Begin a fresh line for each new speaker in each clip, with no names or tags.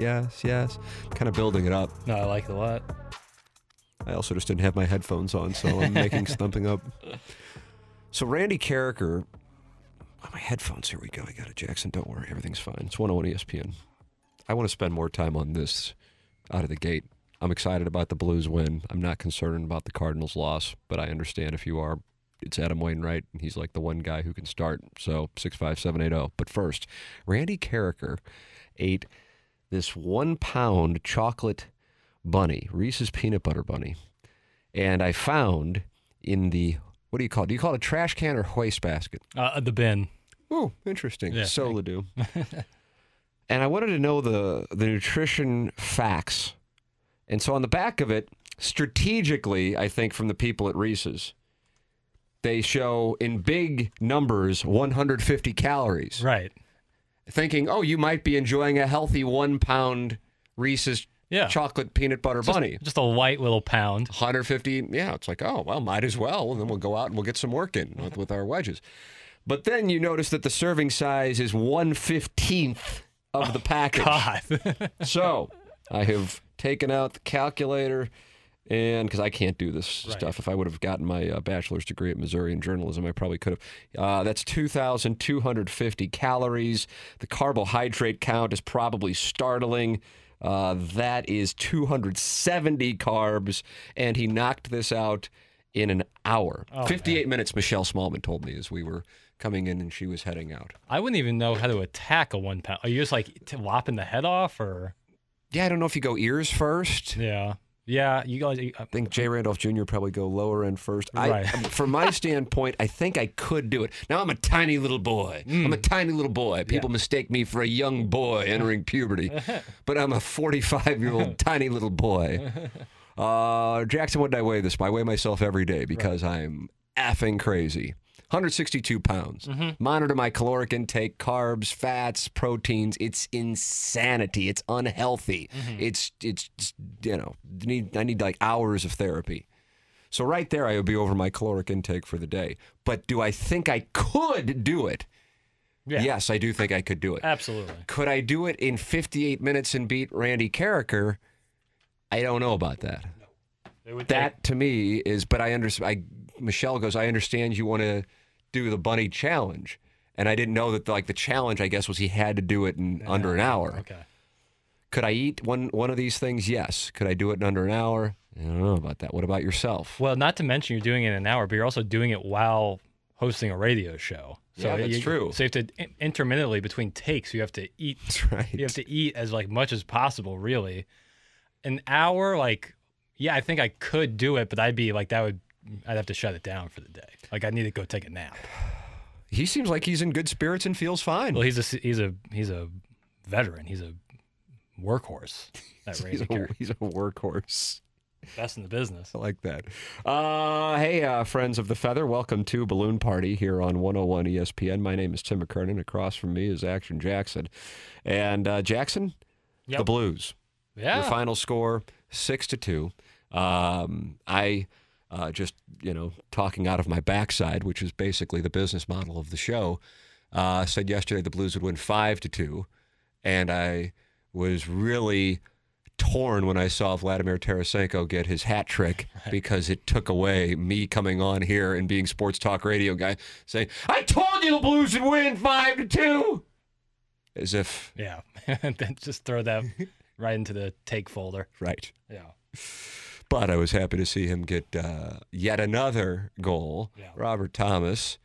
Yes. Yes. Kind of building it up.
No, I like it a lot.
I also just didn't have my headphones on, so I'm making stumping up. So Randy Karraker. Oh, my headphones. Here we go. I got it, Jackson. Don't worry. Everything's fine. It's 101 ESPN. I want to spend more time on this out of the gate. I'm excited about the Blues win. I'm not concerned about the Cardinals loss, but I understand if you are. It's Adam Wainwright, and he's like the one guy who can start. So six five seven eight zero. But first, Randy Karraker ate this one pound chocolate bunny, Reese's peanut butter bunny, and I found in the what do you call it? Do you call it a trash can or waste basket?
Uh, the bin.
Oh, interesting.
Yeah.
So and I wanted to know the the nutrition facts. And so on the back of it, strategically, I think from the people at Reese's, they show in big numbers 150 calories.
Right.
Thinking, oh, you might be enjoying a healthy one pound Reese's
Yeah.
chocolate peanut butter
Just,
bunny.
just a white little pound.
150 yeah it's like oh well might as well and then we'll go out and we'll get some work in with, with our wedges but then you notice that the serving size is 115th of the oh, package
God.
so i have taken out the calculator and because i can't do this
Right.
stuff if i would have gotten my uh, bachelor's degree at missouri in journalism i probably could have uh, that's 2250 calories the carbohydrate count is probably startling uh, that is 270 carbs, and he knocked this out in an hour.
Oh,
58 minutes, Michelle Smallmon told me as we were coming in and she was heading out.
I wouldn't even know how to attack a one pound. Are you just like t- lopping the head off or?
Yeah, I don't know if you go ears first.
Yeah. Yeah. You guys. you- uh,
I think Jay Randolph Jr. probably go lower end first. I,
Right.
from my standpoint, I think I could do it. Now I'm a tiny little boy. I'm a tiny little boy. People mistake me for a young boy entering puberty, but I'm a 45 year old tiny little boy. Uh, Jackson, what did I weigh this? I weigh myself every day because I'm effing crazy. 162 pounds. Mm-hmm. Monitor my caloric intake, carbs, fats, proteins. It's insanity. It's unhealthy. Mm-hmm. It's it's you know need I need like hours of therapy. So right there, I would be over my caloric intake for the day. But do I think I could do it?
yeah.
Yes, I do think I could do it.
Absolutely.
Could I do it in 58 minutes and beat Randy Karraker? I don't know about that.
Would
That to me is, but I understand. I Michelle goes, I understand you want to do the bunny challenge, and I didn't know that like the challenge. I guess was he had to do it in under an hour.
Okay.
Could I eat one one of these things? Yes. Could I do it in under an hour? I don't know about that. What about yourself?
Well, not to mention you're doing it in an hour, but you're also doing it while hosting a radio show. So
Yeah, that's
you-
true.
So you have to intermittently between takes, you have to eat.
That's right.
You have to eat as like much as possible, really. An hour, like, yeah, I think I could do it, but I'd be like that would. I'd have to shut it down for the day. Like I need to go take a nap.
He seems like he's in good spirits and feels fine.
Well, he's a he's a he's a veteran. He's a workhorse. That
he's, a, he's a workhorse.
Best in the business.
I like that. Uh, hey, uh, friends of the feather, welcome to Balloon Party here on 101 ESPN. My name is Tim McKernan. Across from me is Action Jackson. And uh, Jackson, the Blues.
Yeah.
Your final score, six to two. Um, I uh, just, you know, talking out of my backside, which is basically the business model of the show, uh, said yesterday the Blues would win five to two, and I was really torn when I saw Vladimir Tarasenko get his hat trick because it took away me coming on here and being sports talk radio guy saying, "I told you the Blues would win five to two. as if
Yeah. just throw that right into the take folder.
right.
Yeah.
But I was happy to see him get uh, yet another goal.
Yeah.
Robert Thomas,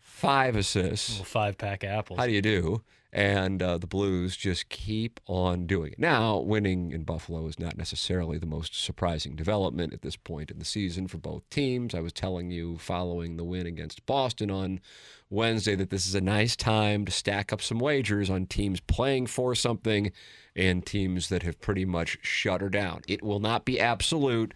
five assists.
Five pack apples.
How do you do? And uh, the Blues just keep on doing it. Now, winning in Buffalo is not necessarily the most surprising development at this point in the season for both teams. I was telling you following the win against Boston on Wednesday that this is a nice time to stack up some wagers on teams playing for something and teams that have pretty much shut her down. It will not be absolute,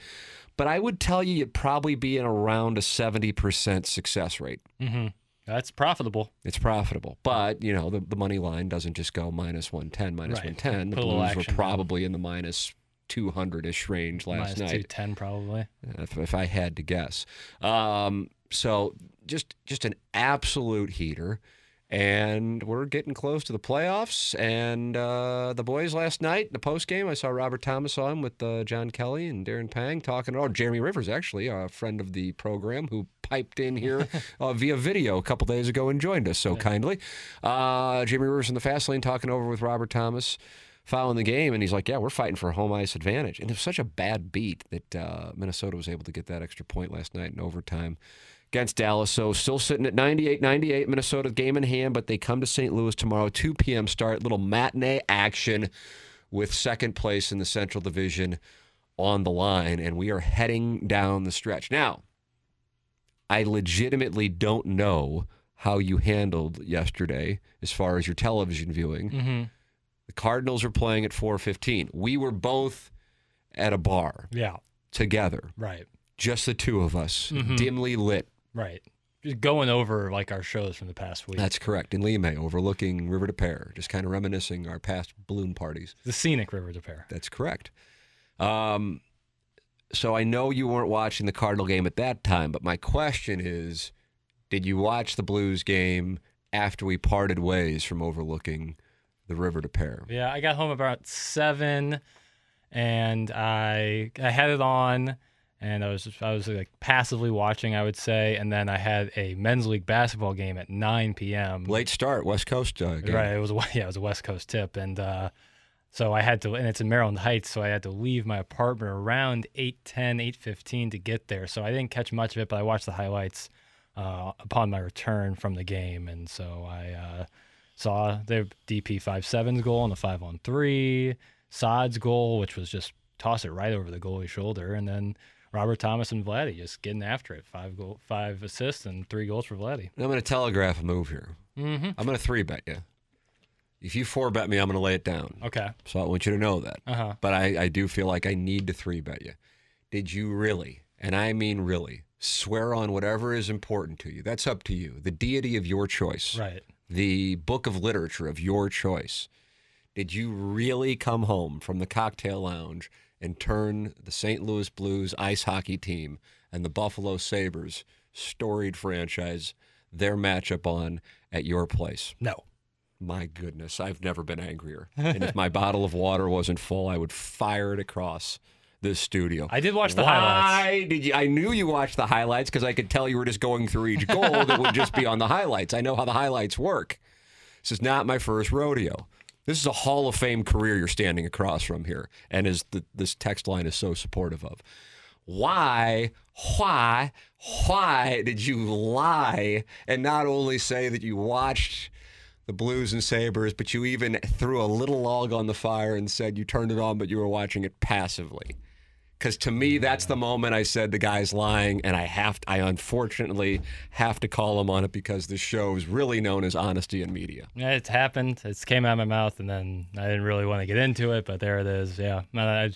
but I would tell you it'd probably be in around a 70% success rate.
Mm-hmm. That's profitable.
It's profitable. But, you know, the, the money line doesn't just go minus 110, minus
Right.
110. The
Put
Blues were probably in the minus 200 ish range last
Minus
night.
210 probably.
if, if I had to guess. Um, so just just an absolute heater, and we're getting close to the playoffs. And uh, the boys last night, the post game, I saw Robert Thomas on with uh, John Kelly and Darren Pang talking. Oh, Jeremy Rivers actually, a friend of the program who piped in here uh, via video a couple days ago and joined us so kindly. Uh, Jeremy Rivers in the fast lane talking over with Robert Thomas following the game, and he's like, "Yeah, we're fighting for a home ice advantage." And it was such a bad beat that uh, Minnesota was able to get that extra point last night in overtime against Dallas. So still sitting at 98-98, Minnesota game in hand, but they come to St. Louis tomorrow, 2 p.m. start, little matinee action with second place in the Central Division on the line, and we are heading down the stretch now. I legitimately don't know how you handled yesterday as far as your television viewing.
Mm-hmm.
The Cardinals are playing at 4:15. We were both at a bar
Yeah.
together,
Right.
just the two of us,
Mhm.
dimly lit.
Right. Just going over like our shows from the past week.
That's correct. In Lime, overlooking River des Peres, just kind of reminiscing our past balloon parties.
the scenic River des Peres.
That's correct. Um, so I know you weren't watching the Cardinal game at that time, but my question is, did you watch the Blues game after we parted ways from overlooking the River des Peres?
Yeah, I got home about seven, and I I had it on, and I was I was like passively watching, I would say, and then I had a men's league basketball game at 9 p.m.
Late start, West Coast uh, game.
Right, it was a yeah, it was a West Coast tip, and uh, so I had to, and it's in Maryland Heights, so I had to leave my apartment around 8:10, 8:15 to get there. So I didn't catch much of it, but I watched the highlights uh, upon my return from the game, and so I uh, saw the DP 5-7's goal and the five on three, Saad's goal, which was just toss it right over the goalie's shoulder, and then. Robert Thomas and Vladdy just getting after it. Five goal, five assists and three goals for Vladdy.
I'm going to telegraph a move here.
Mm-hmm.
I'm going to three bet you. If you four bet me, I'm going to lay it down.
Okay.
So I want you to know that.
Uh huh.
But I, I do feel like I need to three bet you. Did you really, and I mean really, swear on whatever is important to you? That's up to you. The deity of your choice,
Right.
the book of literature of your choice. Did you really come home from the cocktail lounge and turn the St. Louis Blues ice hockey team and the Buffalo Sabres storied franchise their matchup on at your place?
No.
My goodness, I've never been angrier. and if my bottle of water wasn't full, I would fire it across this studio.
I did watch the
Why
highlights.
did you? I knew you watched the highlights because I could tell you were just going through each goal that would just be on the highlights. I know how the highlights work. This is not my first rodeo. This is a Hall of Fame career you're standing across from here, and as the, this text line is so supportive of. Why, why, why did you lie and not only say that you watched the Blues and Sabres, but you even threw a little log on the fire and said you turned it on, but you were watching it passively? Because to me, that's the moment I said the guy's lying, and I have, to, I unfortunately have to call him on it because this show is really known as honesty in media.
Yeah, it's happened. It came out of my mouth, and then I didn't really want to get into it, but there it is. Yeah, I,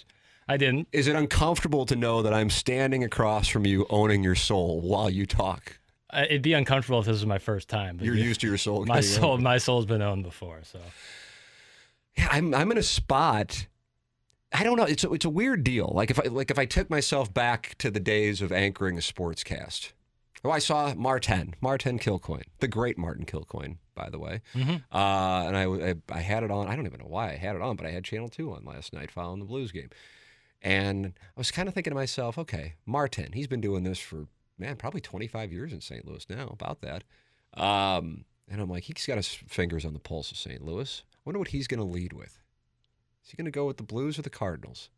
I didn't.
Is it uncomfortable to know that I'm standing across from you, owning your soul while you talk?
I- It'd be uncomfortable if this was my first time.
You're
yeah,
used to your soul.
my soul,
owned.
my soul's been owned before. So
Yeah, I'm I'm in a spot. I don't know. It's a, it's a weird deal. Like if I like if I took myself back to the days of anchoring a sportscast. Oh, I saw Martin, Martin Kilcoyne, the great Martin Kilcoyne, by the way.
Mhm.
Uh, and I, I I had it on. I don't even know why I had it on, but I had Channel Two on last night following the Blues game, and I was kind of thinking to myself, okay, Martin, he's been doing this for man probably 25 years in St. Louis now, about that. Um, and I'm like, he's got his fingers on the pulse of St. Louis. I wonder what he's going to lead with. Is he going to go with the Blues or the Cardinals?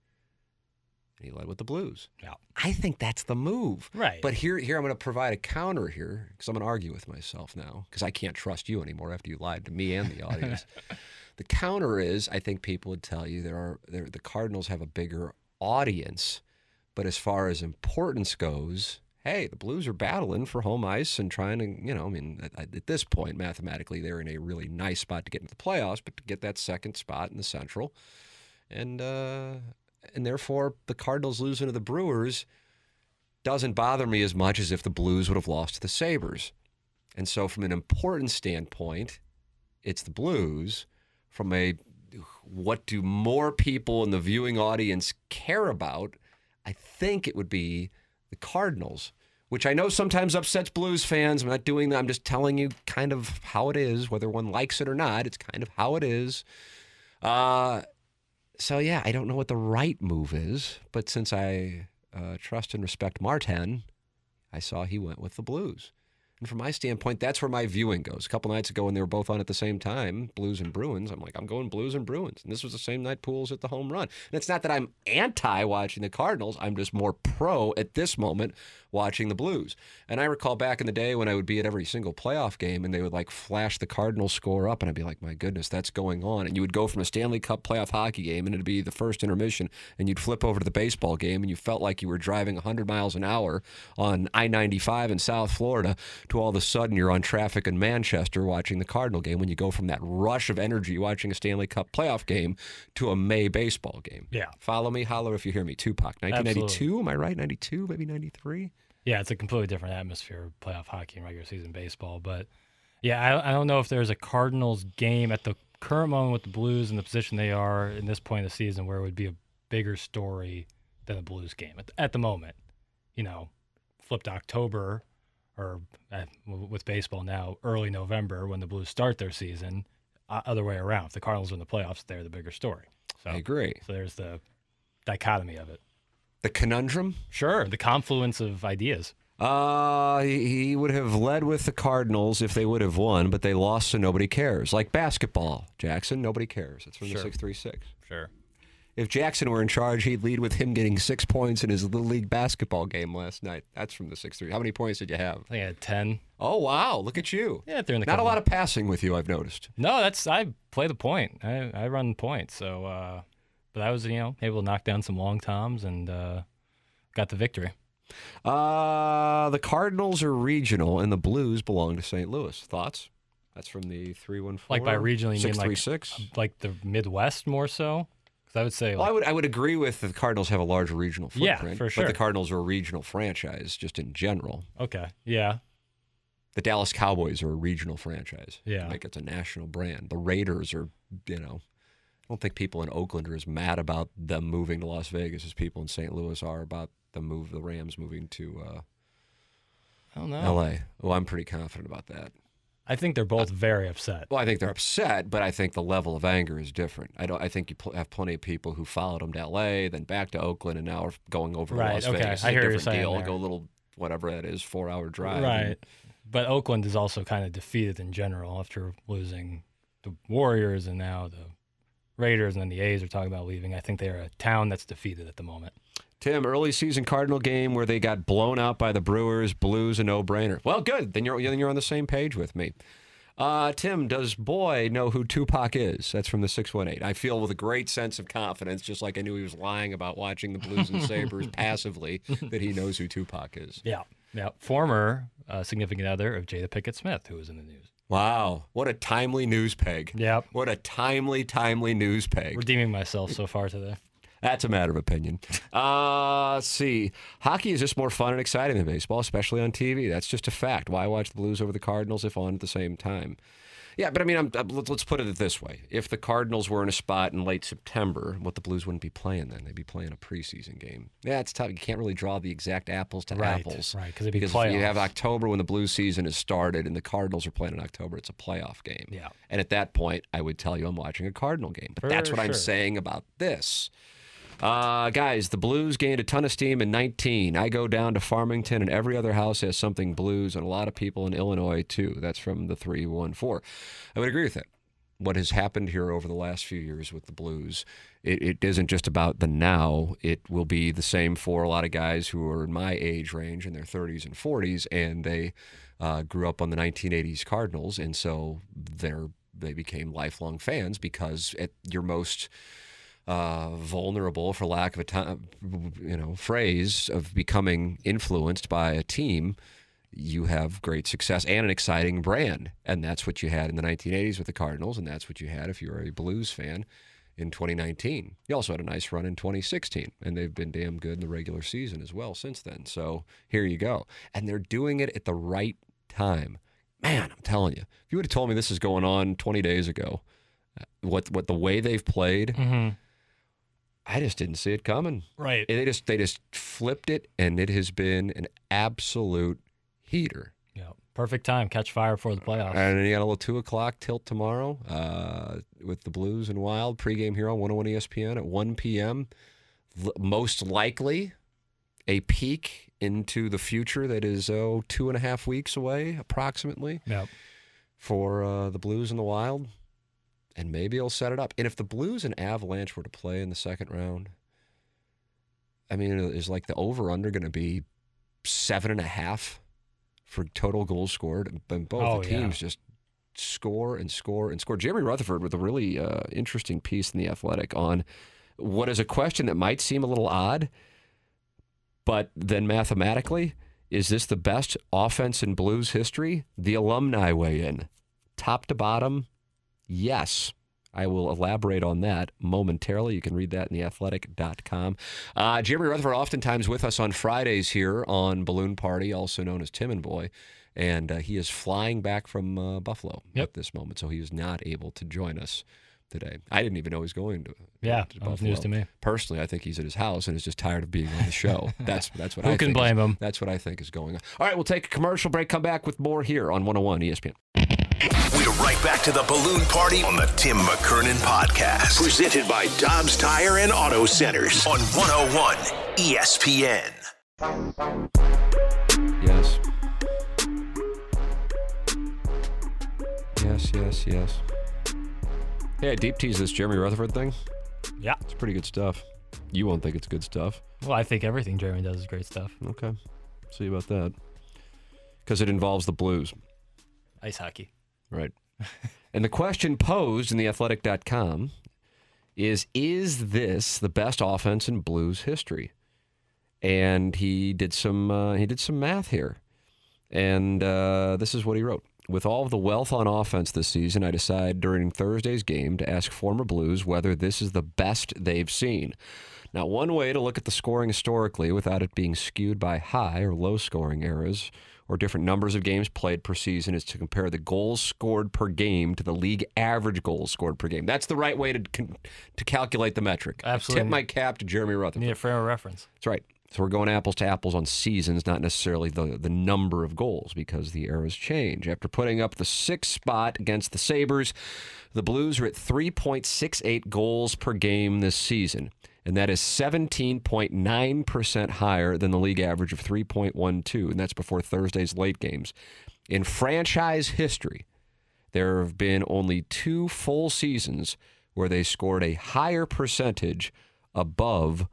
and he led with the Blues.
Yeah.
I think that's the move.
Right.
But here, here I'm going to provide a counter here because I'm going to argue with myself now because I can't trust you anymore after you lied to me and the audience. the counter is, I think people would tell you there are there, the Cardinals have a bigger audience, but as far as importance goes, hey, the Blues are battling for home ice and trying to, you know, I mean, at, at this point, mathematically, they're in a really nice spot to get into the playoffs, but to get that second spot in the Central, and uh, and therefore the Cardinals losing to the Brewers doesn't bother me as much as if the Blues would have lost to the Sabres. And so, from an importance standpoint, it's the Blues. From a what do more people in the viewing audience care about, I think it would be the Cardinals, which I know sometimes upsets Blues fans. I'm not doing that. I'm just telling you kind of how it is, whether one likes it or not. It's kind of how it is. Uh, so yeah, I don't know what the right move is, but since I uh, trust and respect Martin, I saw he went with the Blues. And from my standpoint, that's where my viewing goes. A couple nights ago, when they were both on at the same time, Blues and Bruins, I'm like, I'm going Blues and Bruins. And this was the same night Pools hit the home run. And it's not that I'm anti watching the Cardinals, I'm just more pro at this moment watching the Blues. And I recall back in the day when I would be at every single playoff game and they would like flash the Cardinals score up, and I'd be like, my goodness, that's going on. And you would go from a Stanley Cup playoff hockey game and it'd be the first intermission, and you'd flip over to the baseball game, and you felt like you were driving 100 miles an hour on I 95 in South Florida to all of a sudden you're on traffic in Manchester watching the Cardinal game when you go from that rush of energy watching a Stanley Cup playoff game to a May baseball game.
Yeah.
Follow me, holler if you hear me. Tupac, 1992, am I right? 92, maybe 93?
Yeah, it's a completely different atmosphere of playoff hockey and regular season baseball. But yeah, I, I don't know if there's a Cardinals game at the current moment with the Blues in the position they are in this point of the season where it would be a bigger story than the Blues game at, at the moment. You know, flipped October or uh, with baseball now, early November when the Blues start their season. Uh, other way around. If the Cardinals are in the playoffs, they're the bigger story. So,
I agree.
so there's the dichotomy of it.
The conundrum?
Sure, the confluence of ideas.
Uh, he he would have led with the Cardinals if they would have won, but they lost, so nobody cares. Like basketball, Jackson, nobody cares. It's from the 636.
Sure.
If Jackson were in charge, he'd lead with him getting six points in his Little League basketball game last night. That's from the 6 3. How many points did you have?
I think I had 10.
Oh, wow. Look at you.
Yeah, during the
Not a lot of passing with you, I've noticed.
No, that's I play the point. I, I run point. So, uh, but I was you know able to knock down some long toms and uh, got the victory.
Uh, the Cardinals are regional, and the Blues belong to St. Louis. Thoughts? That's from the 314.
Like by regional, you mean like
636.
like the Midwest more so? Because I would say
Well, I would I would agree with the Cardinals have a large regional footprint.
Yeah, for
But the Cardinals are a regional franchise just in general.
okay, yeah,
The Dallas Cowboys are a regional franchise.
Yeah.
Like it's a national brand. The Raiders are, you know, I don't think people in Oakland are as mad about them moving to Las Vegas as people in St. Louis are about the move the Rams moving to uh,
I don't know.
LA. Well, I'm pretty confident about that.
I think they're both very upset.
Well, I think they're upset, but I think the level of anger is different. I don't. I think you pl- have plenty of people who followed them to L.A., then back to Oakland, and now are going over
Right,
to Las
okay.
Vegas. It's
I
a
hear what you're
different
saying
deal.
there.
Go a little whatever that is, four hour drive.
Right.
and-
But Oakland is also kind of defeated in general after losing the Warriors and now the Raiders, and then the A's are talking about leaving. I think they're a town that's defeated at the moment.
Tim, early season Cardinal game where they got blown out by the Brewers, Blues, a no brainer. Well, good. Then you're then you're on the same page with me. Uh, Tim, does Boy know who Tupac is? That's from the 618. I feel with a great sense of confidence, just like I knew he was lying about watching the Blues and Sabres passively, that he knows who Tupac is.
Yeah. Yeah. Former uh, significant other of Jada Pinkett Smith, who was in the news.
Wow. What a timely news peg.
Yep.
What a timely, timely news peg.
Redeeming myself so far today.
That's a matter of opinion. Uh, let's see. Hockey is just more fun and exciting than baseball, especially on TV. That's just a fact. Why watch the Blues over the Cardinals if on at the same time? Yeah, but I mean, I'm, I'm- let's let's put it this way: if the Cardinals were in a spot in late September, what the Blues wouldn't be playing then? They'd be playing a preseason game. Yeah, it's tough. You can't really draw the exact apples to
Right,
apples,
right, 'cause it'd be
because if you have. October when the Blues season has started, and the Cardinals are playing in October. It's a playoff game.
Yeah.
and at that point, I would tell you I'm watching a Cardinal game. But
For
that's what I'm saying about this. Uh, guys, the Blues gained a ton of steam in 19. I go down to Farmington, and every other house has something Blues, and a lot of people in Illinois too. That's from the 314. I would agree with that. what has happened here over the last few years with the Blues. It, it isn't just about the now. It will be the same for a lot of guys who are in my age range in their 30s and 40s, and they uh, grew up on the 1980s Cardinals, and so they're they became lifelong fans because at your most uh, vulnerable, for lack of a time, you know, phrase of becoming influenced by a team, you have great success and an exciting brand, and that's what you had in the 1980s with the Cardinals, and that's what you had if you were a Blues fan in 2019. You also had a nice run in 2016, and they've been damn good in the regular season as well since then. So here you go, and they're doing it at the right time. Man, I'm telling you, if you would have told me this is going on 20 days ago, uh, what what the way they've played.
Mm-hmm.
I just didn't see it coming.
Right.
And They just they just flipped it, and it has been an absolute heater.
Yeah. Perfect time. Catch fire for the playoffs.
And then you got a little two o'clock tilt tomorrow uh, with the Blues and Wild pregame here on 101 ESPN at 1 p.m. Most likely a peek into the future that is oh two and a half weeks away approximately
Yep.
for uh, the Blues and the Wild, and maybe he'll set it up. And if the Blues and Avalanche were to play in the second round, I mean, is like the over under going to be seven and a half for total goals scored? And both
Oh,
the
yeah.
teams just score and score and score. Jeremy Rutherford with a really uh, interesting piece in the Athletic on what is a question that might seem a little odd, but then mathematically, is this the best offense in Blues history? The alumni weigh in, top to bottom. Yes. I will elaborate on that momentarily. You can read that in theathletic.com. Uh, Jeremy Rutherford, oftentimes with us on Fridays here on Balloon Party, also known as Tim and Boy. And uh, he is flying back from uh, Buffalo
Yep.
at this moment, so he is not able to join us today. I didn't even know he was going to.
Yeah,
to
was news to me.
Personally, I think he's at his house and is just tired of being on the show. That's that's what
Who
I
can
think
blame
is,
him?
That's what I think is going on. All right, we'll take a commercial break. Come back with more here on 101 ESPN.
We're right back to the balloon party on the Tim McKernan podcast. Presented by Dobbs Tire and Auto Centers on 101 ESPN.
Yes. Yes, yes, yes. Yeah, deep tease this Jeremy Rutherford thing.
Yeah.
It's pretty good stuff. You won't think it's good stuff.
Well, I think everything Jeremy does is great stuff.
Okay. See about that. Because it involves the Blues.
Ice hockey.
Right. and the question posed in the theathletic.com is Is this the best offense in Blues history? And he did some uh, he did some math here. And uh, this is what he wrote. With all of the wealth on offense this season, I decide during Thursday's game to ask former Blues whether this is the best they've seen. Now, one way to look at the scoring historically without it being skewed by high or low scoring eras or different numbers of games played per season is to compare the goals scored per game to the league average goals scored per game. That's the right way to to calculate the metric. I
Absolutely.
Tip my cap to Jeremy Rutherford.
Need a frame of reference.
That's right. So we're going apples to apples on seasons, not necessarily the, the number of goals, because the eras change. After putting up the sixth spot against the Sabres, the Blues are at 3.68 goals per game this season. And that is 17.9% higher than the league average of 3.12. And that's before Thursday's late games. In franchise history, there have been only two full seasons where they scored a higher percentage above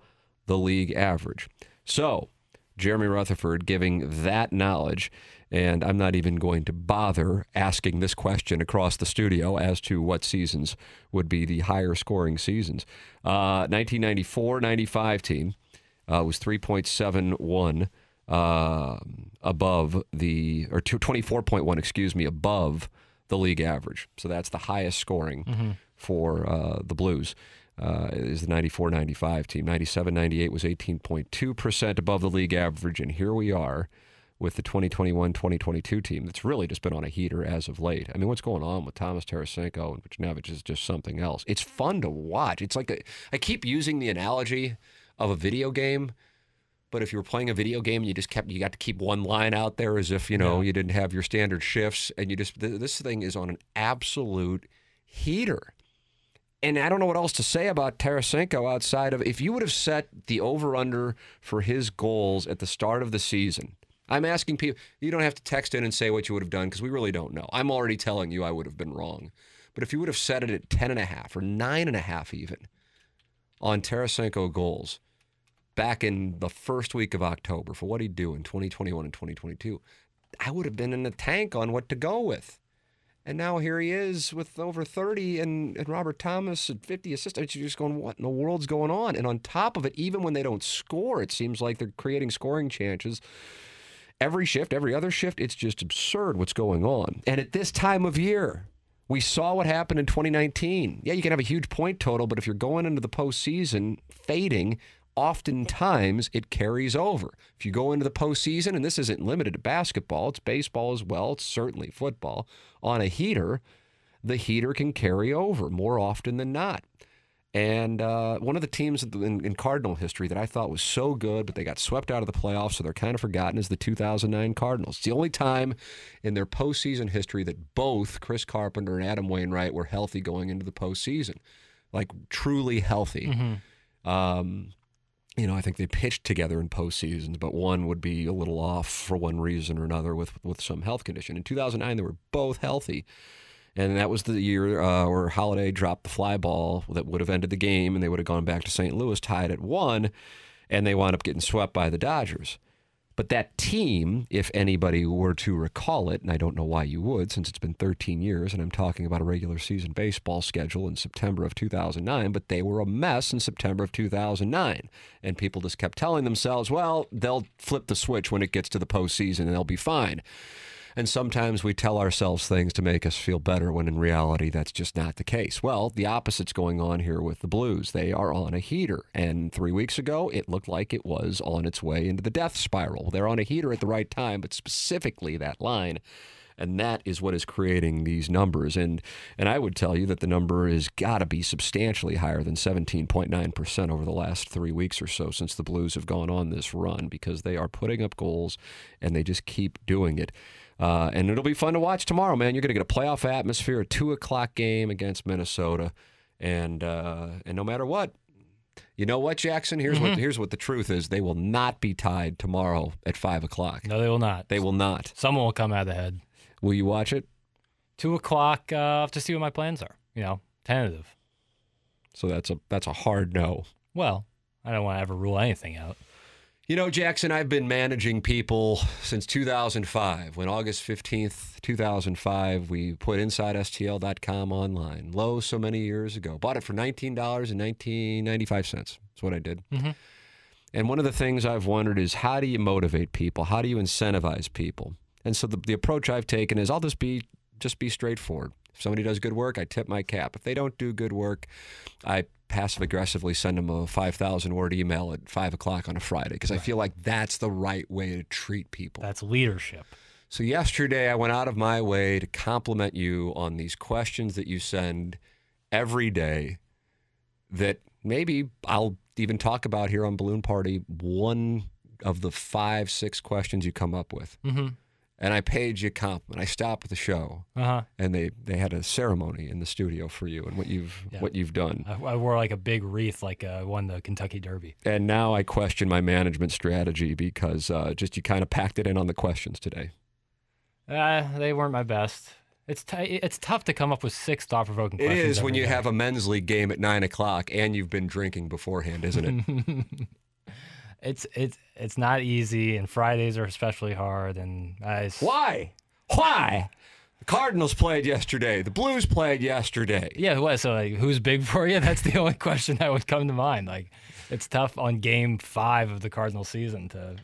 the league average. So, Jeremy Rutherford giving that knowledge, and I'm not even going to bother asking this question across the studio as to what seasons would be the higher scoring seasons. Uh, 1994 95 team uh, was 3.71 uh, above the, or two- 24.1, excuse me, above the league average. So that's the highest scoring for uh, the Blues. Uh, is the 94 95 team. 97 98 was 18.2% above the league average. And here we are with the 2021 2022 team that's really just been on a heater as of late. I mean, what's going on with Thomas Tarasenko and Buchnevich is just something else. It's fun to watch. It's like a, I keep using the analogy of a video game. But if you were playing a video game, you just kept you got to keep one line out there as if you know you didn't have your standard shifts, and you just th- this thing is on an absolute heater. And I don't know what else to say about Tarasenko outside of if you would have set the over under for his goals at the start of the season. I'm asking people, you don't have to text in and say what you would have done because we really don't know. I'm already telling you I would have been wrong. But if you would have set it at 10 and a half or nine and a half even on Tarasenko goals back in the first week of October for what he'd do in 2021 and 2022, I would have been in the tank on what to go with. And now here he is with over 30 and, and Robert Thomas at 50 assists. You're just going, what in the world's going on? And on top of it, even when they don't score, it seems like they're creating scoring chances. Every shift, every other shift, it's just absurd what's going on. And at this time of year, we saw what happened in 2019. Yeah, you can have a huge point total, but if you're going into the postseason fading, oftentimes it carries over. If you go into the postseason, and this isn't limited to basketball, it's baseball as well, it's certainly football, on a heater, the heater can carry over more often than not. And uh, one of the teams in, in, Cardinal history that I thought was so good, but they got swept out of the playoffs, so they're kind of forgotten, is the 2009 Cardinals. It's the only time in their postseason history that both Chris Carpenter and Adam Wainwright were healthy going into the postseason, like truly healthy. Mm-hmm. Um, you know, I think they pitched together in postseasons, but one would be a little off for one reason or another with with some health condition. In 2009, they were both healthy and that was the year uh, where Holliday dropped the fly ball that would have ended the game, and they would have gone back to St. Louis tied at one, and they wound up getting swept by the Dodgers. But that team, if anybody were to recall it, and I don't know why you would, since it's been 13 years, and I'm talking about a regular season baseball schedule in September of 2009, but they were a mess in September of 2009. And people just kept telling themselves, well, they'll flip the switch when it gets to the postseason and they'll be fine. And sometimes we tell ourselves things to make us feel better when in reality that's just not the case. Well, the opposite's going on here with the Blues. They are on a heater. And three weeks ago, it looked like it was on its way into the death spiral. They're on a heater at the right time, but specifically that line and that is what is creating these numbers and and I would tell you that the number has got to be substantially higher than 17.9% over the last 3 weeks or so since the Blues have gone on this run because they are putting up goals and they just keep doing it uh, and it'll be fun to watch tomorrow, man. You're going to get a playoff atmosphere, a two o'clock game against Minnesota, and uh, and no matter what, you know what, Jackson? Here's mm-hmm. what here's what the truth is: they will not be tied tomorrow at five o'clock.
No, they will not.
They will not.
Someone will come out ahead.
Will you watch it?
Two o'clock. Uh, to see what my plans are. You know, tentative.
So that's a that's a hard no.
Well, I don't want to ever rule anything out.
You know, Jackson, I've been managing people since 2005. When August 15th, 2005, we put InsideSTL.com online. Low so many years ago. Bought it for $19.1995. That's what I did. Mm-hmm. And one of the things I've wondered is how do you motivate people? How do you incentivize people? And so the, the approach I've taken is I'll just be just be straightforward. If somebody does good work, I tip my cap. If they don't do good work, I passive aggressively send them a 5,000 word email at 5 o'clock on a Friday because right. I feel like that's the right way to treat people.
That's leadership.
So, yesterday I went out of my way to compliment you on these questions that you send every day that maybe I'll even talk about here on Balloon Party. One of the five, six questions you come up with. Mm-hmm and I paid you a compliment. I stopped the show, uh-huh. and they, they had a ceremony in the studio for you and what you've yeah. what you've done.
I, I, wore like a big wreath, like uh, won the Kentucky Derby.
And now I question my management strategy because uh, just you kind of packed it in on the questions today.
Uh, they weren't my best. It's t- it's tough to come up with six thought provoking questions.
It is when you
day.
have a men's league game at nine o'clock and you've been drinking beforehand, isn't it?
it's it's it's not easy, and Fridays are especially hard. And I,
why? Why? The Cardinals played yesterday. The Blues played yesterday.
Yeah, what? So like, who's big for you? That's the only question that would come to mind. Like, it's tough on Game Five of the Cardinal season to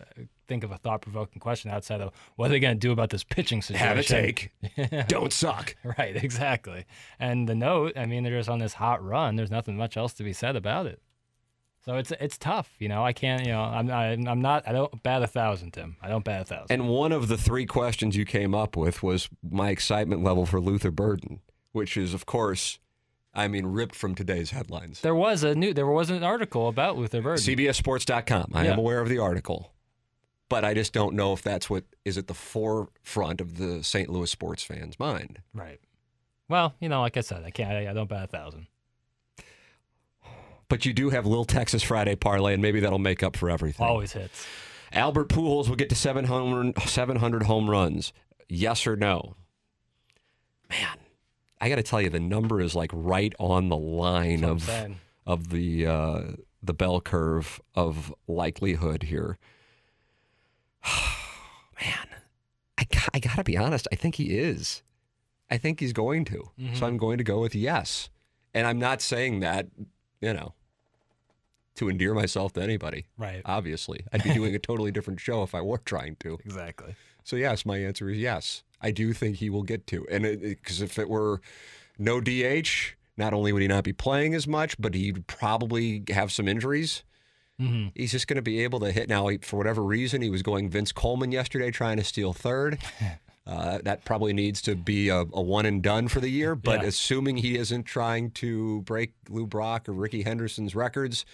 think of a thought-provoking question outside of what are they going to do about this pitching situation?
Have a take. Don't suck.
Right, exactly. And the note, I mean, they're just on this hot run. There's nothing much else to be said about it. So it's it's tough, you know. I can't, you know. I'm I'm not. I don't bat a thousand, Tim. I don't bat a thousand.
And one of the three questions you came up with was my excitement level for Luther Burden, which is, of course, I mean, ripped from today's headlines.
There was a new. There was an article about Luther Burden.
CBSSports.com. I yeah. am aware of the article, but I just don't know if that's what is at the forefront of the St. Louis sports fans' mind.
Right. Well, you know, like I said, I can't. I, I don't bat a thousand.
But you do have Little Texas Friday parlay, and maybe that'll make up for everything.
Always hits.
Albert Pujols will get to 700, 700 home runs. Yes or no? Man, I got to tell you, the number is like right on the line
That's
of of the uh, the bell curve of likelihood here. Man, I I got to be honest. I think he is. I think he's going to. So I'm going to go with yes. And I'm not saying that, you know, to endear myself to anybody.
Right.
Obviously, I'd be doing a totally different show if I were trying to.
Exactly.
So yes, my answer is yes. I do think he will get to, and because if it were no DH, not only would he not be playing as much, but he'd probably have some injuries.
Mm-hmm.
He's just going to be able to hit. Now, he, for whatever reason, he was going Vince Coleman yesterday, trying to steal third. Uh, that probably needs to be a, a one and done for the year. But
Yeah.
assuming he isn't trying to break Lou Brock or Rickey Henderson's records,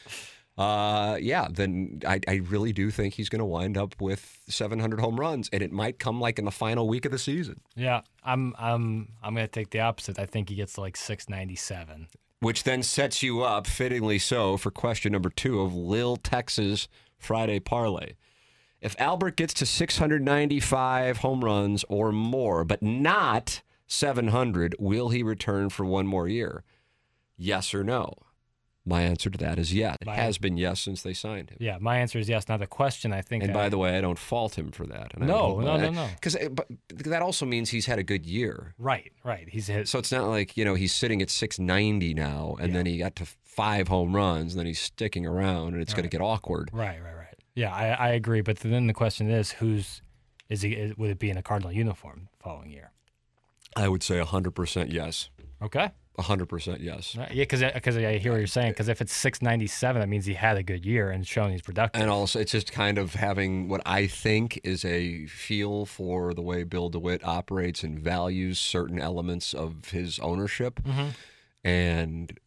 uh, yeah, then I, I really do think he's going to wind up with 700 home runs, and it might come like in the final week of the season,
Yeah, I'm I'm I'm gonna take the opposite. I think he gets to like 697.
which then sets you up, fittingly so, for question number two of Lil Texas Friday Parlay. If Albert gets to 695 home runs or more, but not 700, will he return for one more year? Yes or no? My answer to that is yes. It
My-
has been yes since they signed him.
Yeah, my answer is yes. Now the question I think.
And
I-
by the way, I don't fault him for that. And I
No, no, no, no.
Because eh, but that also means he's had a good year.
right, right, he's hit.
So it's not like you know he's sitting at 690 now, and then he got to five home runs, and then he's sticking around, and it's going to get awkward.
Right, right, right. Yeah, I, I agree. But then the question is, who's is he? Is, would it be in a Cardinal uniform following year?
I would say 100% yes.
Okay.
100% yes.
Uh, Yeah, because because I hear what you're saying. Because if it's 697, that means he had a good year and showing he's productive.
And also, it's just kind of having what I think is a feel for the way Bill DeWitt operates and values certain elements of his ownership and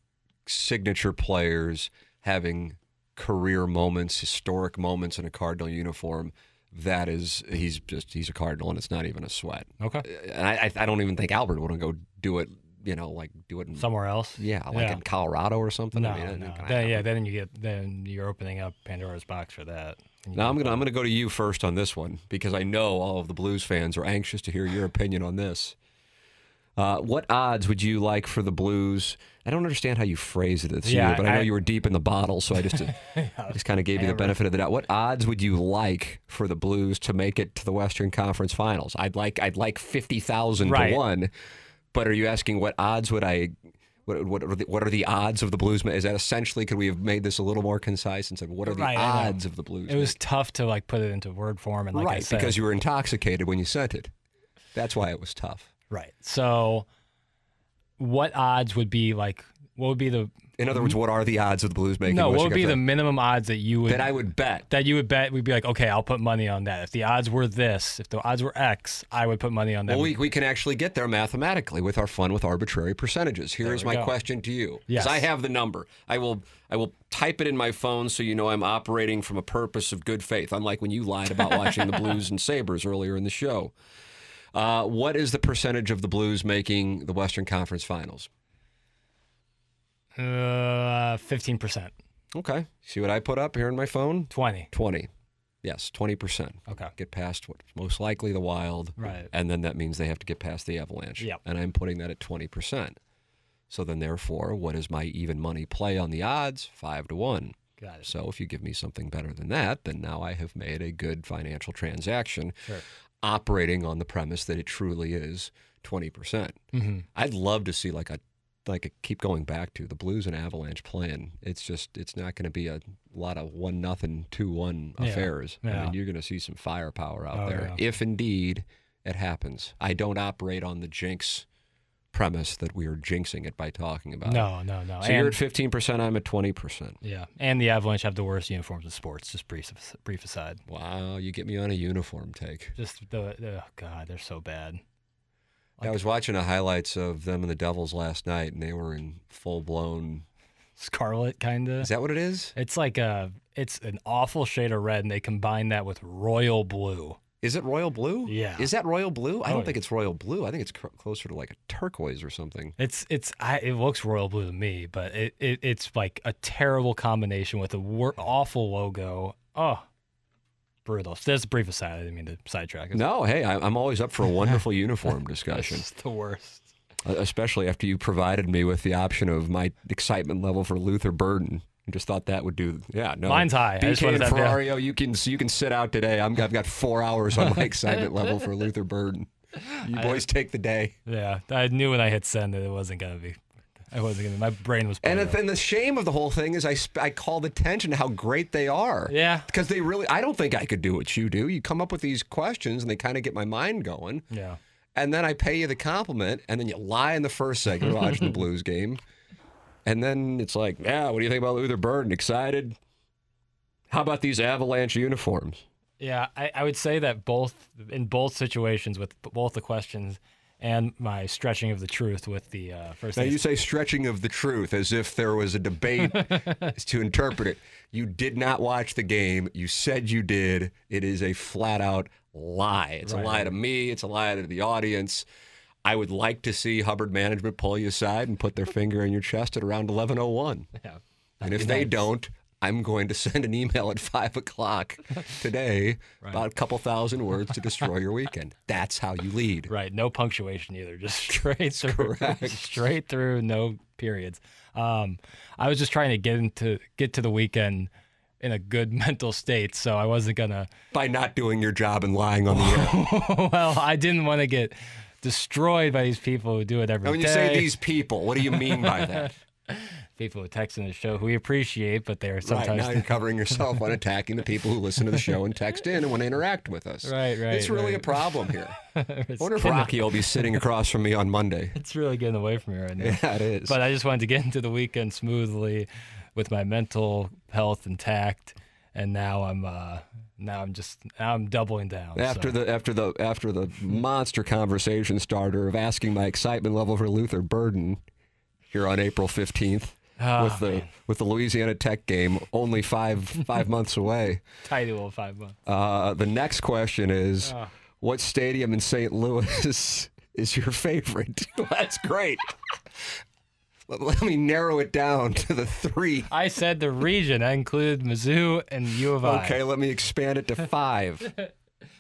signature players having career moments, historic moments in a Cardinal uniform. That is, he's just, he's a Cardinal and it's not even a sweat.
okay.
And I, I- I don't even think Albert would go do it, you know, like do it in,
Somewhere else.
yeah, like
Yeah.
in Colorado or something.
No,
I mean,
no. Then, yeah, then you get then you're opening up Pandora's box for that.
Now I'm gonna I'm gonna go to you first on this one because I know all of the Blues fans are anxious to hear your opinion on this. Uh, what odds would you like for the Blues? I don't understand how you phrase it this
Yeah,
year, but I know you were deep in the bottle, so I just I just kind of gave you the benefit of the doubt. What odds would you like for the Blues to make it to the Western Conference Finals? I'd like I'd like fifty thousand
Right.
to one, but are you asking what odds would I? What, what, are the, what are the odds of the Blues? Is that essentially? Could we have made this a little more concise and said what are the
Right,
odds of the Blues?
It was tough to like put it into word form and like I
right,
said,
because you were intoxicated when you sent it. That's why it was tough.
right. So, what odds would be like? What would be the
In other words, what are the odds of the Blues making?
no? What would be the minimum odds that you would
that I would bet?
that you would bet? We'd be like, okay, I'll put money on that. If the odds were this, if the odds were X, I would put money on that.
Well, we, we can actually get there mathematically with our fun with arbitrary percentages. Here
There
is my
go.
question to you.
Yes.
I have the number. I will I will type it in my phone so you know I'm operating from a purpose of good faith. Unlike when you lied about watching the Blues and Sabres earlier in the show. Uh, what is the percentage of the Blues making the Western Conference Finals?
Uh, fifteen percent,
Okay. See what I put up here in my phone?
twenty.
20. Yes, 20%.
Okay.
Get past what's most likely the Wild.
Right.
And then that means they have to get past the Avalanche.
Yep.
And I'm putting that at 20%. So then, therefore, what is my even money play on the odds? Five to one.
Got it.
So if you give me something better than that, then now I have made a good financial transaction
Sure.
operating on the premise that it truly is 20%. percent
Mm-hmm.
I'd love to see like a like a, keep going back to the Blues and Avalanche playing. It's just it's not going to be a lot of one nothing two one
Yeah.
affairs. I mean, you're going to see some firepower out
Oh,
there
yeah.
if indeed it happens. I don't operate on the jinx premise that we are jinxing it by talking about. it.
No, no, no.
So you're at 15%. I'm at 20%.
yeah, and the Avalanche have the worst uniforms in sports. Just brief, brief aside.
Wow, you get me on a uniform take.
Just the, the oh god, they're so bad.
I was watching the highlights of them and the Devils last night, and they were in full blown.
Scarlet kind of.
Is that what it is?
It's like a, it's an awful shade of red, and they combine that with royal blue.
Is it royal blue?
Yeah.
Is that royal blue? I
Oh,
don't
yeah.
think it's royal blue. I think it's cr- closer to like a turquoise or something.
It's it's I, it looks royal blue to me, but it, it it's like a terrible combination with a wor- awful logo. Oh, brutal. That's a brief aside. I didn't mean to sidetrack. It's,
No, hey, I, I'm always up for a wonderful uniform discussion.
just the worst.
especially after you provided me with the option of my excitement level for Luther Burden. I just thought that would do. Yeah, no.
Mine's high.
BK and. Ferrario, you can you can sit out today. I'm, I've got four hours on my excitement level for Luther Burden. You boys take the day.
Yeah, I knew when I hit send that it wasn't gonna be. I wasn't gonna. My brain was.
And
then
the, shame of the whole thing is I, sp- I called attention to how great they are.
Yeah.
Because they really, I don't think I could do what you do. You come up with these questions and they kind of get my mind going.
Yeah.
And then I pay you the compliment and then you lie in the first segment watching the Blues game. And then it's like, yeah, what do you think about Luther Burden? Excited? How about these Avalanche uniforms?
Yeah, I, I would say that both in both situations with both the questions and my stretching of the truth with the uh, first.
Now you say stretching of the truth as if there was a debate to interpret it. You did not watch the game. You said you did. It is a flat out lie. It's a lie to me. It's a lie to the audience. I would like to see Hubbard management pull you aside and put their finger in your chest at around 11:01.
Yeah.
And if they don't, I'm going to send an email at five o'clock today, about a couple thousand words to destroy your weekend. That's how you lead.
Right, no punctuation either, just straight through,
correct.
straight through, no periods. Um, I was just trying to get into get to the weekend in a good mental state, so I wasn't gonna.
By not doing your job and lying on the air.
well, I didn't want to get destroyed by these people who do it every
And when you
day.
say these people, what do you mean by that?
People who text in the show who we appreciate, but they're sometimes.
Right now, you're covering yourself on attacking the people who listen to the show and text in and want to interact with us.
Right, right,
It's really a problem here. I
it's,
wonder if Rocky will be sitting across from me on Monday.
it's really getting away from me right now.
Yeah, it is.
But I just wanted to get into the weekend smoothly with my mental health intact, and now I'm uh, now I'm just now I'm doubling down.
after
so.
the after the after the monster conversation starter of asking my excitement level for Luther Burden here on April 15th
Ah,
with the with the Louisiana Tech game only 5 5 months away.
title of five months.
Uh, the next question is
Ah.
what stadium in St. Louis is your favorite? That's great. Let, let me narrow it down to the three.
I said the region. I included Mizzou and U of I.
Okay, let me expand it to five.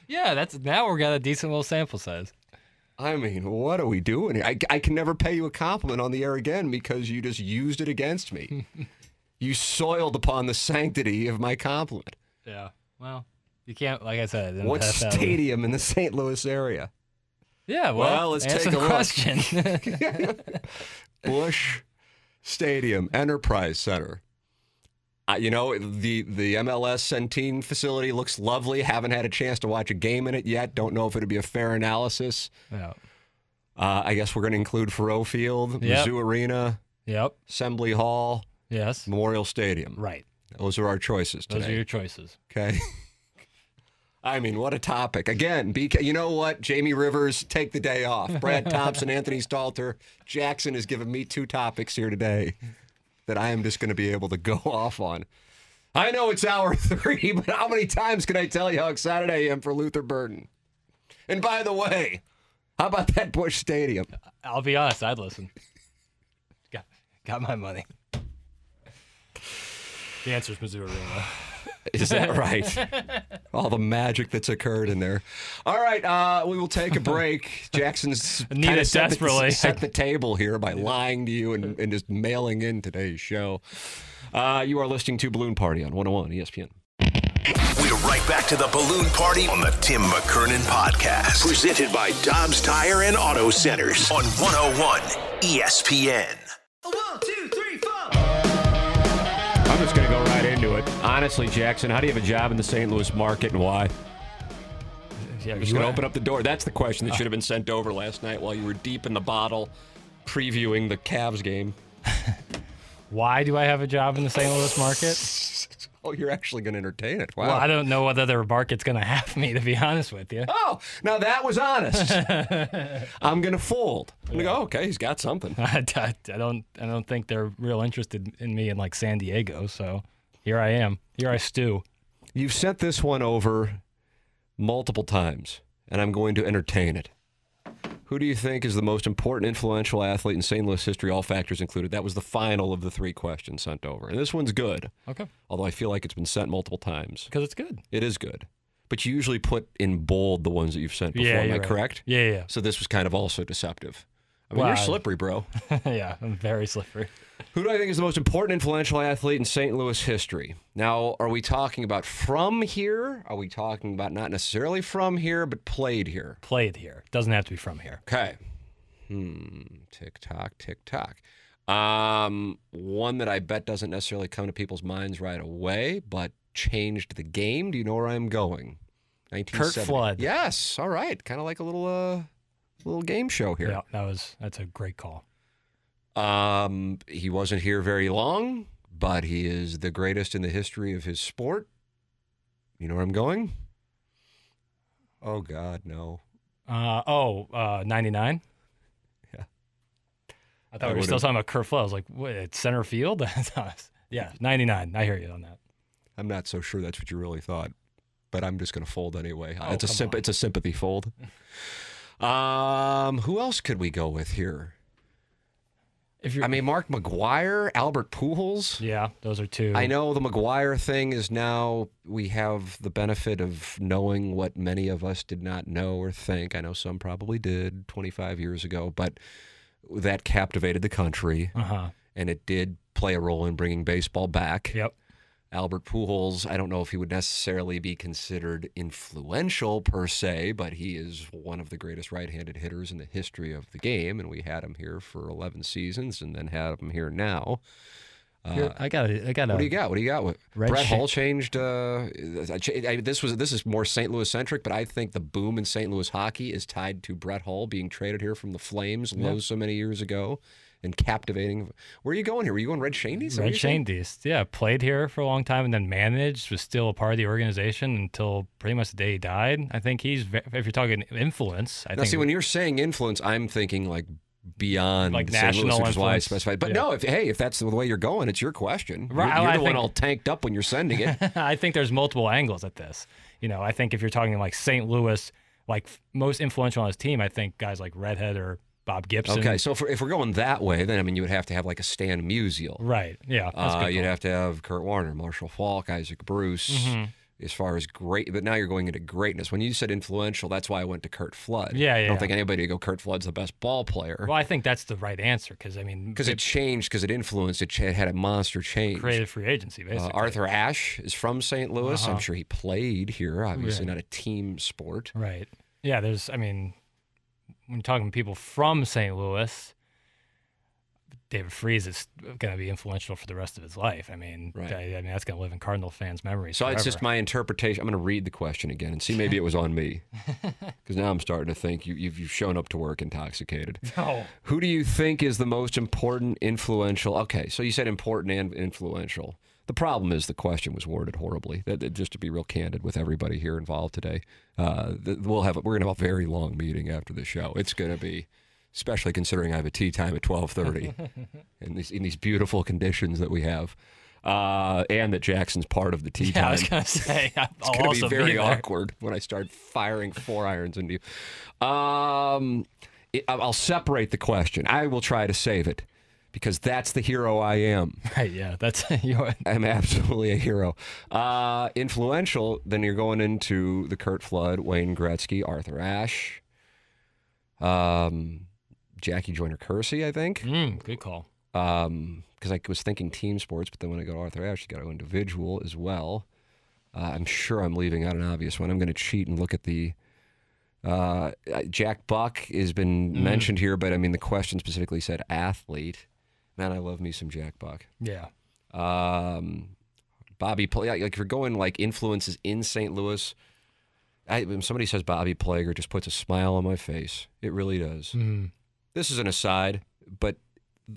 Yeah, that's now we've got a decent little sample size.
I mean, what are we doing here? I, I can never pay you a compliment on the air again because you just used it against me. you soiled upon the sanctity of my compliment.
Yeah. Well, you can't. Like I said.
What stadium in the St. Louis area?
Yeah. Well,
Well, let's take a
question.
Busch Stadium, Enterprise Center. Uh, you know, the, the MLS Centene facility looks lovely. Haven't had a chance to watch a game in it yet. Don't know if it'd be a fair analysis.
yeah.
Uh, I guess we're going to include Faurot Field,
Yep.
Mizzou Arena,
Yep.
Assembly Hall,
Yes.
Memorial Stadium.
Right.
Those are our choices
Those are your choices.
Okay. I mean, what a topic. Again, BK, you know what? Jamie Rivers, take the day off. Brad Thompson, Anthony Stalter, Jackson has given me two topics here today that I am just going to be able to go off on. I know it's hour three, but how many times can I tell you how excited I am for Luther Burden? And by the way, how about that Busch Stadium?
I'll be honest. I'd listen. got got my money. The answer is Mizzou Arena.
Is that right? All the magic that's occurred in there. All right, uh, we will take a break. Jackson's
Need
kinda
it
set the-
desperately.
set the table here by lying to you and, and just mailing in today's show. Uh, you are listening to Balloon Party on 101 ESPN.
We're right back to the balloon party on the Tim McKernan podcast. Presented by Dobbs Tire and Auto Centers on 101 ESPN.
I'm just going to go right into it. Honestly, Jackson, how do you have a job in the St. Louis market and why?
Yeah,
I'm just going to open up the door. That's the question that uh. should have been sent over last night while you were deep in the bottle previewing the Cavs game.
Why do I have a job in the St. Louis market?
Oh, you're actually going to entertain it. Wow.
Well, I don't know what other market's going to have me, to be honest with you.
Oh, now that was honest. I'm gonna fold. I'm gonna go. Okay, he's got something.
I, I, I don't. I don't think they're real interested in me in like San Diego. So here I am. Here I stew.
You've sent this one over multiple times, and I'm going to entertain it. Who do you think is the most important influential athlete in St. Louis history, all factors included? That was the final of the three questions sent over. And this one's good,
Okay.
although I feel like it's been sent multiple times.
Because it's good.
It is good. But you usually put in bold the ones that you've sent before.
Yeah,
Am I
right.
correct?
Yeah, yeah.
So this was kind of also deceptive. I mean, you're
Wow.
slippery, bro.
yeah, I'm very slippery.
Who do I think is the most important influential athlete in St. Louis history? Now, are we talking about from here? Are we talking about not necessarily from here, but played here?
Played here. Doesn't have to be from here.
Okay. Hmm. Tick tock, tick tock. Um, one that I bet doesn't necessarily come to people's minds right away, but changed the game. Do you know where I'm going? Curt
Flood.
Yes. All right. Kind of like a little uh, little game show here.
Yeah, that was that's a great call.
Um, he wasn't here very long, but he is the greatest in the history of his sport. You know where I'm going? Oh God, no.
Uh, oh, uh, 99?
Yeah.
I thought
I
we were still talking about Curt Flood. I was like, what, it's center field? yeah, 99. I hear you on that.
I'm not so sure that's what you really thought, but I'm just going to fold anyway.
Oh,
it's a symp-
on.
it's a sympathy fold. um, who else could we go with here?
If you're,
I mean, Mark McGwire, Albert Pujols.
yeah, those are two.
I know the McGwire thing is now we have the benefit of knowing what many of us did not know or think. I know some probably did 25 years ago, but that captivated the country
Uh huh.
and it did play a role in bringing baseball back.
Yep.
Albert Pujols, I don't know if he would necessarily be considered influential per se, but he is one of the greatest right-handed hitters in the history of the game, and we had him here for 11 seasons, and then had him here now.
Here, I got it. I got
Uh, What do you got? What do you got? What, Brett Hull changed. Uh, I I- this was this is more St. Louis centric, but I think the boom in St. Louis hockey is tied to Brett Hull being traded here from the Flames low so many years ago and captivating. Where are you going here? Were you going Red Shandy? Is that what
Red
you're
Deist. Yeah, played here for a long time and then managed, was still a part of the organization until pretty much the day he died. I think he's, if you're talking influence, I
Now,
think
see, when you're saying influence, I'm thinking like beyond
Like
St. Louis,
national
which is why I specified. But
Yeah.
no, if hey, if that's the way you're going, it's your question. You're,
Right,
you're
I
the one all tanked up when you're sending it.
I think there's multiple angles at this. You know, I think if you're talking like St. Louis, like most influential on his team, I think guys like Redhead or Bob Gibson.
okay, so if we're, if we're going that way, then I mean, you would have to have like a Stan Musial.
Right. Yeah. That's
Uh, you'd have to have Kurt Warner, Marshall Faulk, Isaac Bruce.
Mm-hmm.
As far as great, but now you're going into greatness. When you said influential, that's why I went to Curt Flood.
Yeah, yeah.
I don't
yeah.
think anybody would go. Curt Flood's the best ball player
Well, I think that's the right answer because I mean,
because it changed, because it influenced. It, had a monster change.
created free agency
Uh,
basically.
Arthur Ashe is from St. Louis. I'm
Uh-huh.
sure he played here. Obviously,
Right.
not a team sport.
Right. Yeah. There's. I mean, when you're talking to people from St. Louis, David Freese is going to be influential for the rest of his life. I mean,
Right.
I, I mean that's going to live in Cardinal fans' memories.
So it's just my interpretation. I'm going to read the question again and see maybe it was on me because now I'm starting to think you, you've, you've shown up to work intoxicated.
No.
Who do you think is the most important, influential? Okay, so you said important and influential. The problem is the question was worded horribly. That, just to be real candid with everybody here involved today, uh, we'll have a, we're going to have a very long meeting after the show. It's going to be, especially considering I have a tee time at twelve thirty, in these in these beautiful conditions that we have, uh, and that Jackson's part of the tee
Yeah, I
time.
was going to say. I'll
It's going to be very
there.
awkward when I start firing four irons into you. Um, it- I'll separate the question. I will try to save it because that's the hero I am.
Right. Yeah. That's your.
I'm absolutely a hero. Uh, influential, then you're going into the Curt Flood, Wayne Gretzky, Arthur Ashe, um, Jackie Joyner Kersee, I think.
Mm, good call.
Um, because I was thinking team sports, but then when I go to Arthur Ashe, you got to go individual as well. Uh, I'm sure I'm leaving out an obvious one. I'm going to cheat and look at the. Uh, Jack Buck has been mentioned here, but I mean the question specifically said athlete. Man, I love me some Jack Buck.
Yeah.
Um, Bobby, like if you're going like influences in St. Louis, I, when somebody says Bobby Plager, just puts a smile on my face. It really does.
Mm.
This is an aside, but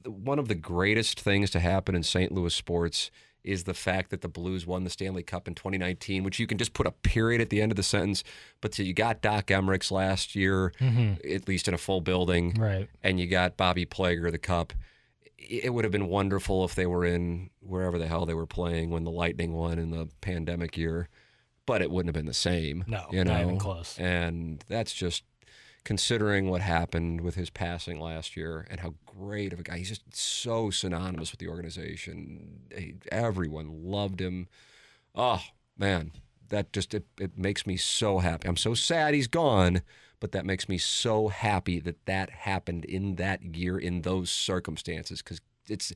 one of the greatest things to happen in St. Louis sports is the fact that the Blues won the Stanley Cup in 2019, which you can just put a period at the end of the sentence. But so you got Doc Emrick's last year, at least in a full building,
Right.
and you got Bobby Plager the Cup. It would have been wonderful if they were in wherever the hell they were playing when the Lightning won in the pandemic year, but it wouldn't have been the same.
No,
you know,
not even close.
And that's just considering what happened with his passing last year and how great of a guy. He's just so synonymous with the organization. He- everyone loved him. Oh man, that just it, it makes me so happy. I'm so sad he's gone, but that makes me so happy that that happened in that year in those circumstances because it's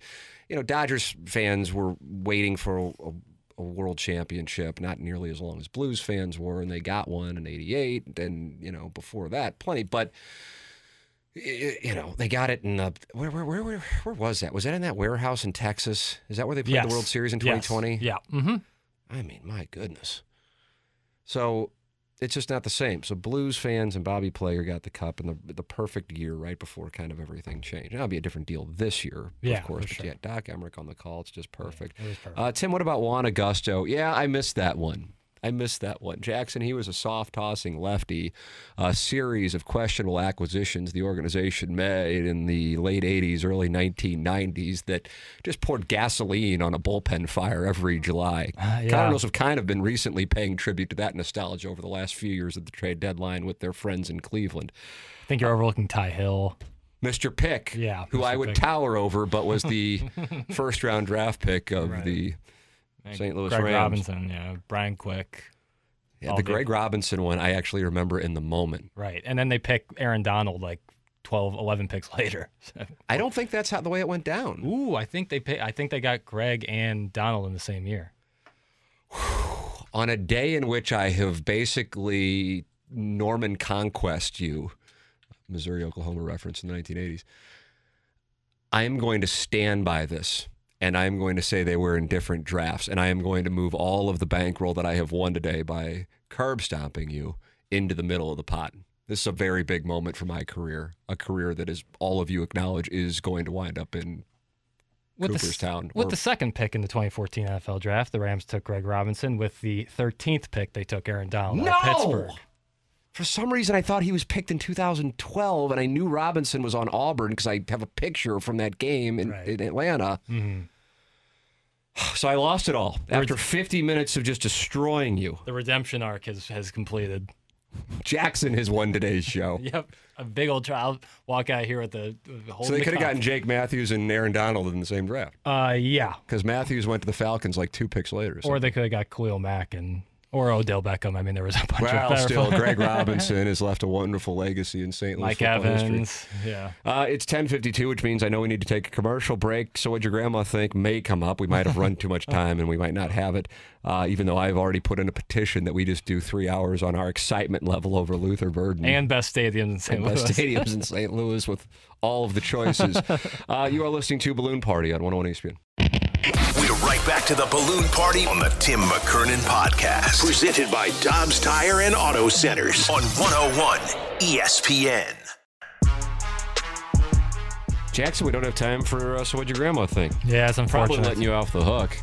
you know Dodgers fans were waiting for a, a, a world championship, not nearly as long as Blues fans were, and they got one in '88, and you know before that plenty, but you know they got it in the where where where where, where was that? Was that in that warehouse in Texas? Is that where they played
Yes.
the World Series in
Yes.
2020?
Yeah. Mm-hmm.
I mean, my goodness. So it's just not the same. So Blues fans and Bobby Plager got the cup in the the perfect year right before kind of everything changed. Now, It'll be a different deal this year,
Yeah,
of course. But
sure.
yeah, Doc Emrick on the call. It's just perfect.
was perfect.
Uh, Tim, what about Juan Agosto? Yeah, I missed that one. I missed that one. Jackson, he was a soft tossing lefty. A series of questionable acquisitions the organization made in the late 80s, early 1990s that just poured gasoline on a bullpen fire every July.
Uh, yeah.
Cardinals have kind of been recently paying tribute to that nostalgia over the last few years at the trade deadline with their friends in Cleveland.
I think you're overlooking Tye Hill.
Mr. Pick,
Yeah,
who
Mr.
I would
Pick.
tower over, but was the first round draft pick of
Right.
the St. Louis
Greg
Rams.
Robinson, yeah, Brian Quick.
Yeah, the Greg Robinson one, I actually remember in the moment.
Right. And then they pick Aaron Donald like 12, 11 picks later.
I don't think that's how the way it went down.
Ooh, I think they pay, I think they got Greg and Donald in the same year.
On a day in which I have basically Norman Conquest you, Missouri Oklahoma reference in the 1980s, I am going to stand by this. And I am going to say they were in different drafts. And I am going to move all of the bankroll that I have won today by curb stomping you into the middle of the pot. This is a very big moment for my career, a career that, as all of you acknowledge, is going to wind up in
With the,
Cooperstown.
with
or-
the second pick in the 2014 NFL draft, the Rams took Greg Robinson. With the 13th pick, they took Aaron Donald of Pittsburgh.
For some reason, I thought he was picked in 2012, and I knew Robinson was on Auburn because I have a picture from that game in,
Right.
in Atlanta. Mm-hmm. So I lost it all after 50 minutes of just destroying you.
The redemption arc has, has completed.
Jackson has won today's show.
Yep. A big old trial. Walk out here with the, whole.
So they could have gotten Jake Matthews and Aaron Donald in the same draft
Uh, yeah.
because Matthews went to the Falcons like two picks later.
Or they could have got Khalil Mack and or Odell Beckham. I mean, there was a bunch of
well,
better
still. Greg Robinson has left a wonderful legacy in St. Louis
Mike
football history.
Evans. Yeah.
Uh, it's 10:52, which means I know we need to take a commercial break. So, what your grandma think may come up. We might have run too much time, and we might not have it. Uh, even though I've already put in a petition that we just do three hours on our excitement level over Luther Burden
And best stadiums in St.
and best
Louis.
stadiums in St. Louis with all of the choices. Uh, you are listening to Balloon Party on 101 ESPN.
We're right back to the balloon party on the Tim McKernan podcast. Presented by Dobbs Tire and Auto Centers on 101 ESPN.
Jackson, we don't have time for uh, so what'd your grandma think.
Yeah, it's
Probably
unfortunate.
letting you off the hook.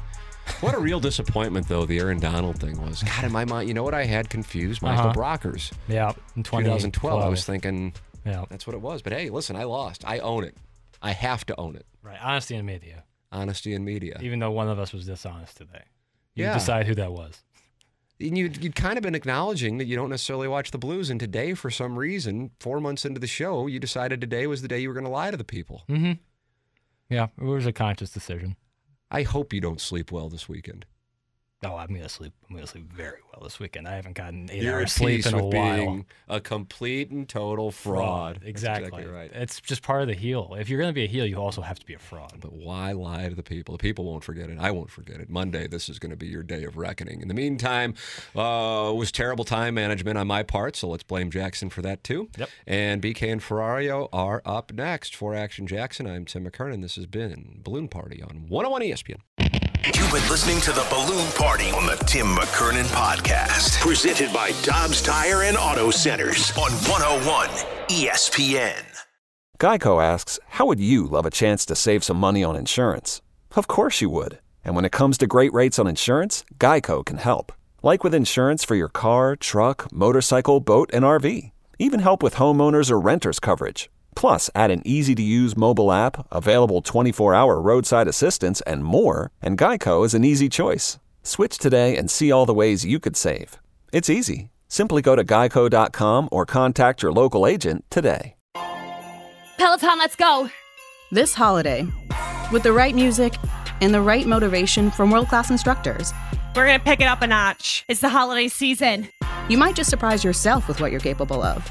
What a real disappointment, though, the Aaron Donald thing was. God, in my mind, you know what I had confused? Michael
Uh-huh.
Brockers.
Yeah, in
2012, I was thinking
Yeah,
that's what it was. But hey, listen, I lost. I own it. I have to own it.
right. Honesty in media.
Honesty in media.
Even though one of us was dishonest today, you
Yeah.
decide who that was.
And you'd, you'd kind of been acknowledging that you don't necessarily watch the Blues. And today, for some reason, four months into the show, you decided today was the day you were going to lie to the people.
Mm-hmm. Yeah, it was a conscious decision.
I hope you don't sleep well this weekend.
Oh, I'm gonna sleep. I'm gonna sleep very well this weekend. I haven't gotten 8
You're
hours sleep in a while.
being a complete and total fraud. That's
Exactly.
right.
It's just part of the heel. If you're gonna be a heel, you also have to be a fraud.
But why lie to the people? The people won't forget it. I won't forget it. Monday, this is going to be your day of reckoning. In the meantime, uh, it was terrible time management on my part, so let's blame Jackson for that too.
Yep.
And BK and Ferrario are up next for Action Jackson. I'm Tim McKernan. This has been Balloon Party on 101 ESPN.
You've been listening to the Balloon Party on the Tim McKernan podcast. Presented by Dobbs Tire and Auto Centers on 101 ESPN.
Geico asks, How would you love a chance to save some money on insurance? Of course you would. And when it comes to great rates on insurance, Geico can help. Like with insurance for your car, truck, motorcycle, boat, and RV. Even help with homeowners or renters coverage. Plus, add an easy to use mobile app, available 24 hour roadside assistance, and more, and Geico is an easy choice. Switch today and see all the ways you could save. It's easy. Simply go to geico.com or contact your local agent today.
Peloton, let's go!
This holiday, with the right music and the right motivation from world class instructors, We're going to pick it up a notch. It's the holiday season.
You might just surprise yourself with what you're capable of.